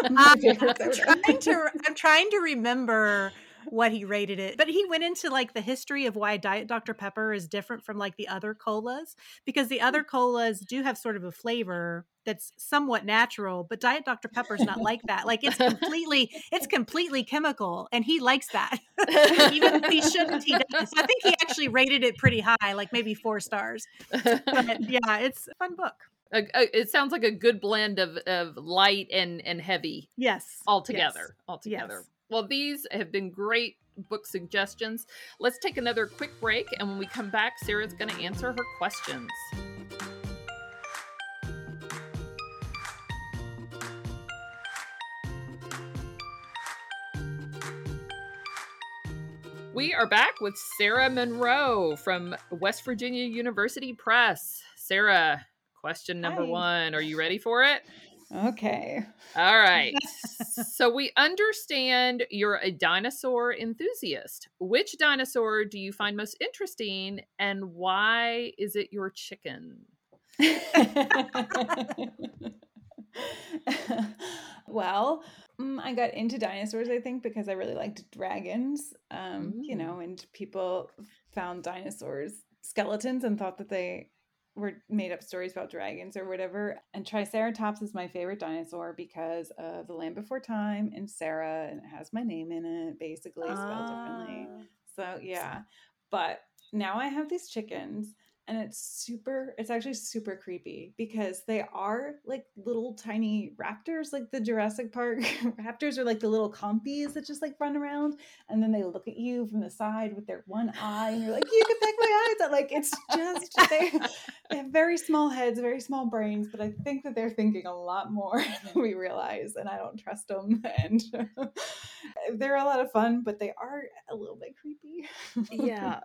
my favorite I'm trying to I'm trying to remember what he rated it. But he went into like the history of why Diet Dr. Pepper is different from like the other colas because the other mm. colas do have sort of a flavor that's somewhat natural, but Diet Dr. Pepper is not like that. Like it's completely it's completely chemical and he likes that. Even if he shouldn't, he does. So I think he actually rated it pretty high, like maybe 4 stars. But yeah, it's a fun book. it sounds like a good blend of, of light and and heavy. Yes. All together. Yes. All together. Yes. Well, these have been great book suggestions. Let's take another quick break, and when we come back, Sarah's going to answer her questions. We are back with Sarah Munroe from West Virginia University Press. Sarah, question number Hi. one. Are you ready for it? Okay. All right. so we understand you're a dinosaur enthusiast. Which dinosaur do you find most interesting and why is it your chicken? well, mm, I got into dinosaurs, I think, because I really liked dragons. Um, you know, and people found dinosaurs skeletons and thought that they were made up stories about dragons or whatever. And Triceratops is my favorite dinosaur because of The Land Before Time and Sarah, and it has my name in it, basically spelled differently. Ah. So yeah. But now I have these chickens and it's super it's actually super creepy because they are like little tiny raptors like the jurassic park raptors are like the little compies that just like run around and then they look at you from the side with their one eye and you're like you can peck my eyes out like it's just they, they have very small heads very small brains but i think that they're thinking a lot more than we realize and i don't trust them and they're a lot of fun but they are a little bit creepy. Yeah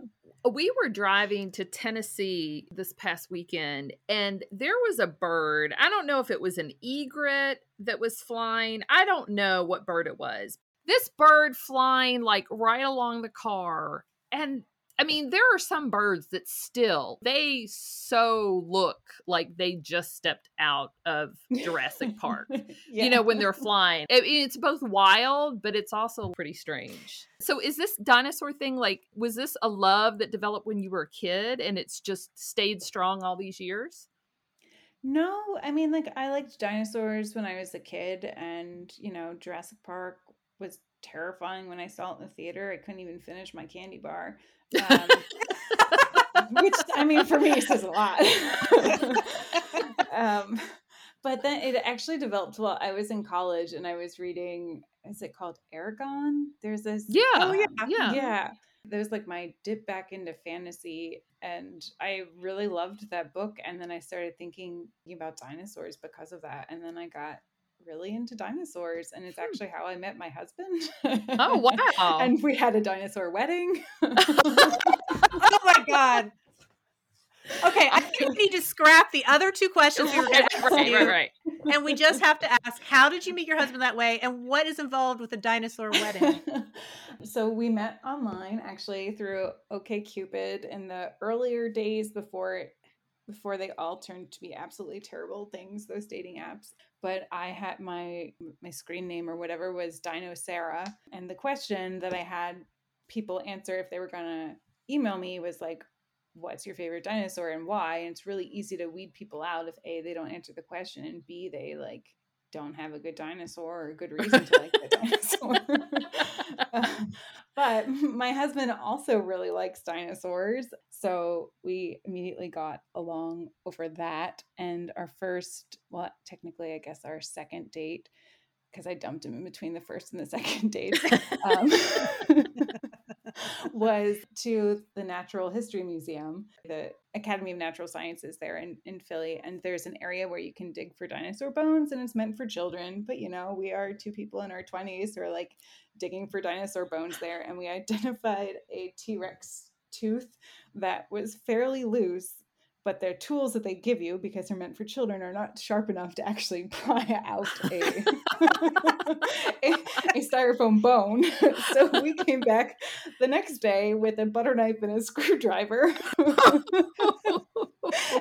we were driving to Tennessee this past weekend and there was a bird. I don't know if it was an egret that was flying. I don't know what bird it was. This bird flying like right along the car. And I mean, there are some birds that still they so look like they just stepped out of Jurassic Park. Yeah. You know, when they're flying. I mean, it's both wild, but it's also pretty strange. So is this dinosaur thing like was this a love that developed when you were a kid and it's just stayed strong all these years? No, I mean, like, I liked dinosaurs when I was a kid, and, you know, Jurassic Park was terrifying when I saw it in the theater. I couldn't even finish my candy bar. Um, which, I mean, for me, says a lot. um, but then it actually developed while I was in college and I was reading, is it called Eragon? There's this. Yeah. Oh, yeah. Yeah. Yeah. That was like my dip back into fantasy. And I really loved that book. And then I started thinking about dinosaurs because of that. And then I got really into dinosaurs. And it's Hmm. actually how I met my husband. Oh, wow. and we had a dinosaur wedding. oh my god. Okay, I think we need to scrap the other two questions we were going right, to ask right, you, right, right. and we just have to ask: How did you meet your husband that way, and what is involved with a dinosaur wedding? so we met online actually through OKCupid in the earlier days before before they all turned to be absolutely terrible things those dating apps but i had my my screen name or whatever was dino sarah and the question that i had people answer if they were to email me was like what's your favorite dinosaur and why? And it's really easy to weed people out if a they don't answer the question and b they like don't have a good dinosaur or a good reason to like the dinosaur. But my husband also really likes dinosaurs so we immediately got along over that and our first well technically i guess our second date because i dumped him in between the first and the second date um, was to the Natural History Museum, Academy of Natural Sciences there in, in Philly. And there's an area where you can dig for dinosaur bones and it's meant for children. But you know, we are two people in our 20s who are like digging for dinosaur bones there. And we identified a T Rex tooth that was fairly loose. But their tools that they give you, because they're meant for children, are not sharp enough to actually pry out a, a, a styrofoam bone. so we came back the next day with a butter knife and a screwdriver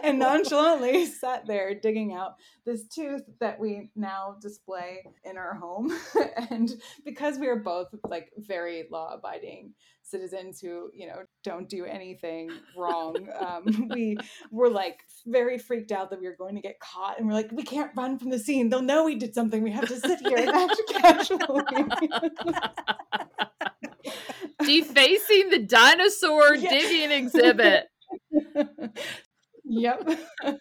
and nonchalantly sat there digging out this tooth that we now display in our home. and because we are both like very law abiding citizens who, you know, don't do anything wrong, um, we were like very freaked out that we were going to get caught. And we're like, we can't run from the scene. They'll know we did something. We have to sit here and act casually. Defacing the dinosaur Yeah. digging exhibit. Yep.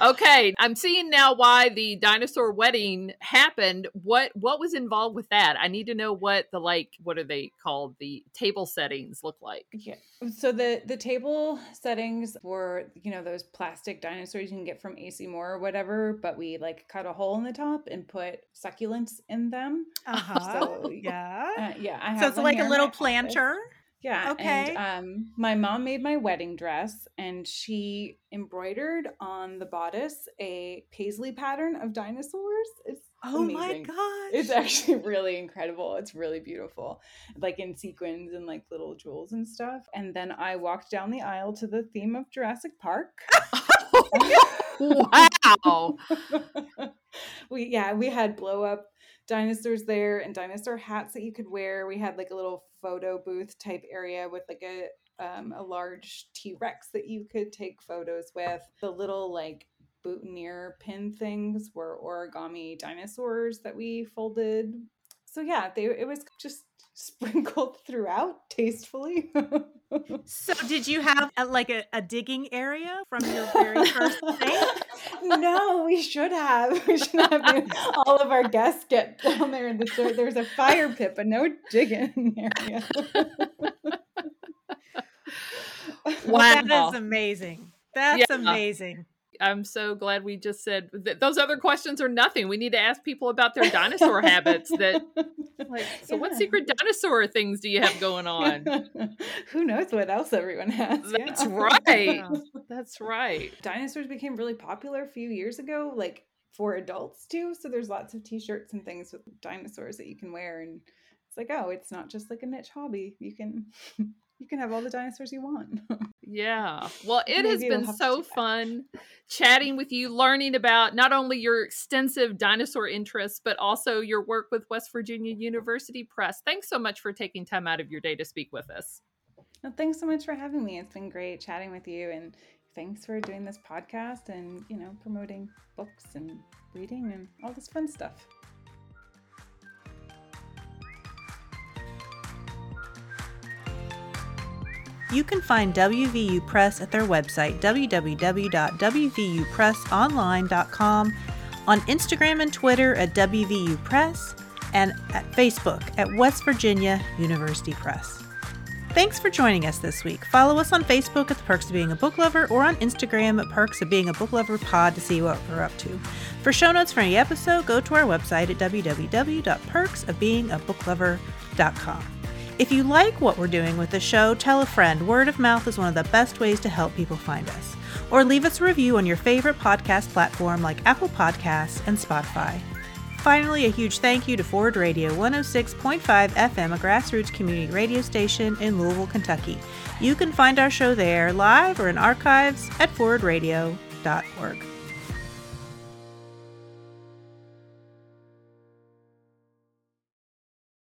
Okay, I'm seeing now why the dinosaur wedding happened. What what was involved with that? I need to know what the like what are they called? The table settings look like. Yeah. So the the table settings were, you know, those plastic dinosaurs you can get from AC Moore or whatever, but we like cut a hole in the top and put succulents in them. Uh huh. So, yeah. Uh, yeah, I have So it's like a little planter. office. Yeah. Okay. And um, my mom made my wedding dress and she embroidered on the bodice a paisley pattern of dinosaurs. It's Oh my amazing. gosh. It's actually really incredible. It's really beautiful, like in sequins and like little jewels and stuff. And then I walked down the aisle to the theme of Jurassic Park. wow. we yeah, we had blow up dinosaurs there and dinosaur hats that you could wear. We had like a little photo booth type area with like a um, a large T Rex that you could take photos with. The little like boutonniere pin things were origami dinosaurs that we folded. So yeah, they it was just sprinkled throughout tastefully. so did you have a, like a, a, digging area from your very first day? no, we should have. We should have all of our guests get down there in the dirt. There's a fire pit, but no digging area. wow. That is amazing. That's yeah. amazing. I'm so glad we just said that those other questions are nothing. We need to ask people about their dinosaur habits that like so yeah. what secret dinosaur things do you have going on? Who knows what else everyone has. That's yeah. right. That's right. Dinosaurs became really popular a few years ago like for adults too, so there's lots of t-shirts and things with dinosaurs that you can wear and it's like, oh, it's not just like a niche hobby. You can you can have all the dinosaurs you want. Yeah. Well, it Maybe has been so fun chatting with you, learning about not only your extensive dinosaur interests, but also your work with West Virginia University Press. Thanks so much for taking time out of your day to speak with us. Well, thanks so much for having me. It's been great chatting with you and thanks for doing this podcast and, you know, promoting books and reading and all this fun stuff. You can find WVU Press at their website, www.wvupressonline.com, on Instagram and Twitter at WVU Press, and at Facebook at West Virginia University Press. Thanks for joining us this week. Follow us on Facebook at The Perks of Being a Book Lover or on Instagram at Perks of Being a Book Lover Pod to see what we're up to. For show notes for any episode, go to our website at www.perksofbeingabooklover.com. If you like what we're doing with the show, tell a friend. Word of mouth is one of the best ways to help people find us. Or leave us a review on your favorite podcast platform like Apple Podcasts and Spotify. Finally, a huge thank you to Forward Radio 106.5 FM, a grassroots community radio station in Louisville, Kentucky. You can find our show there live or in archives at forwardradio.org.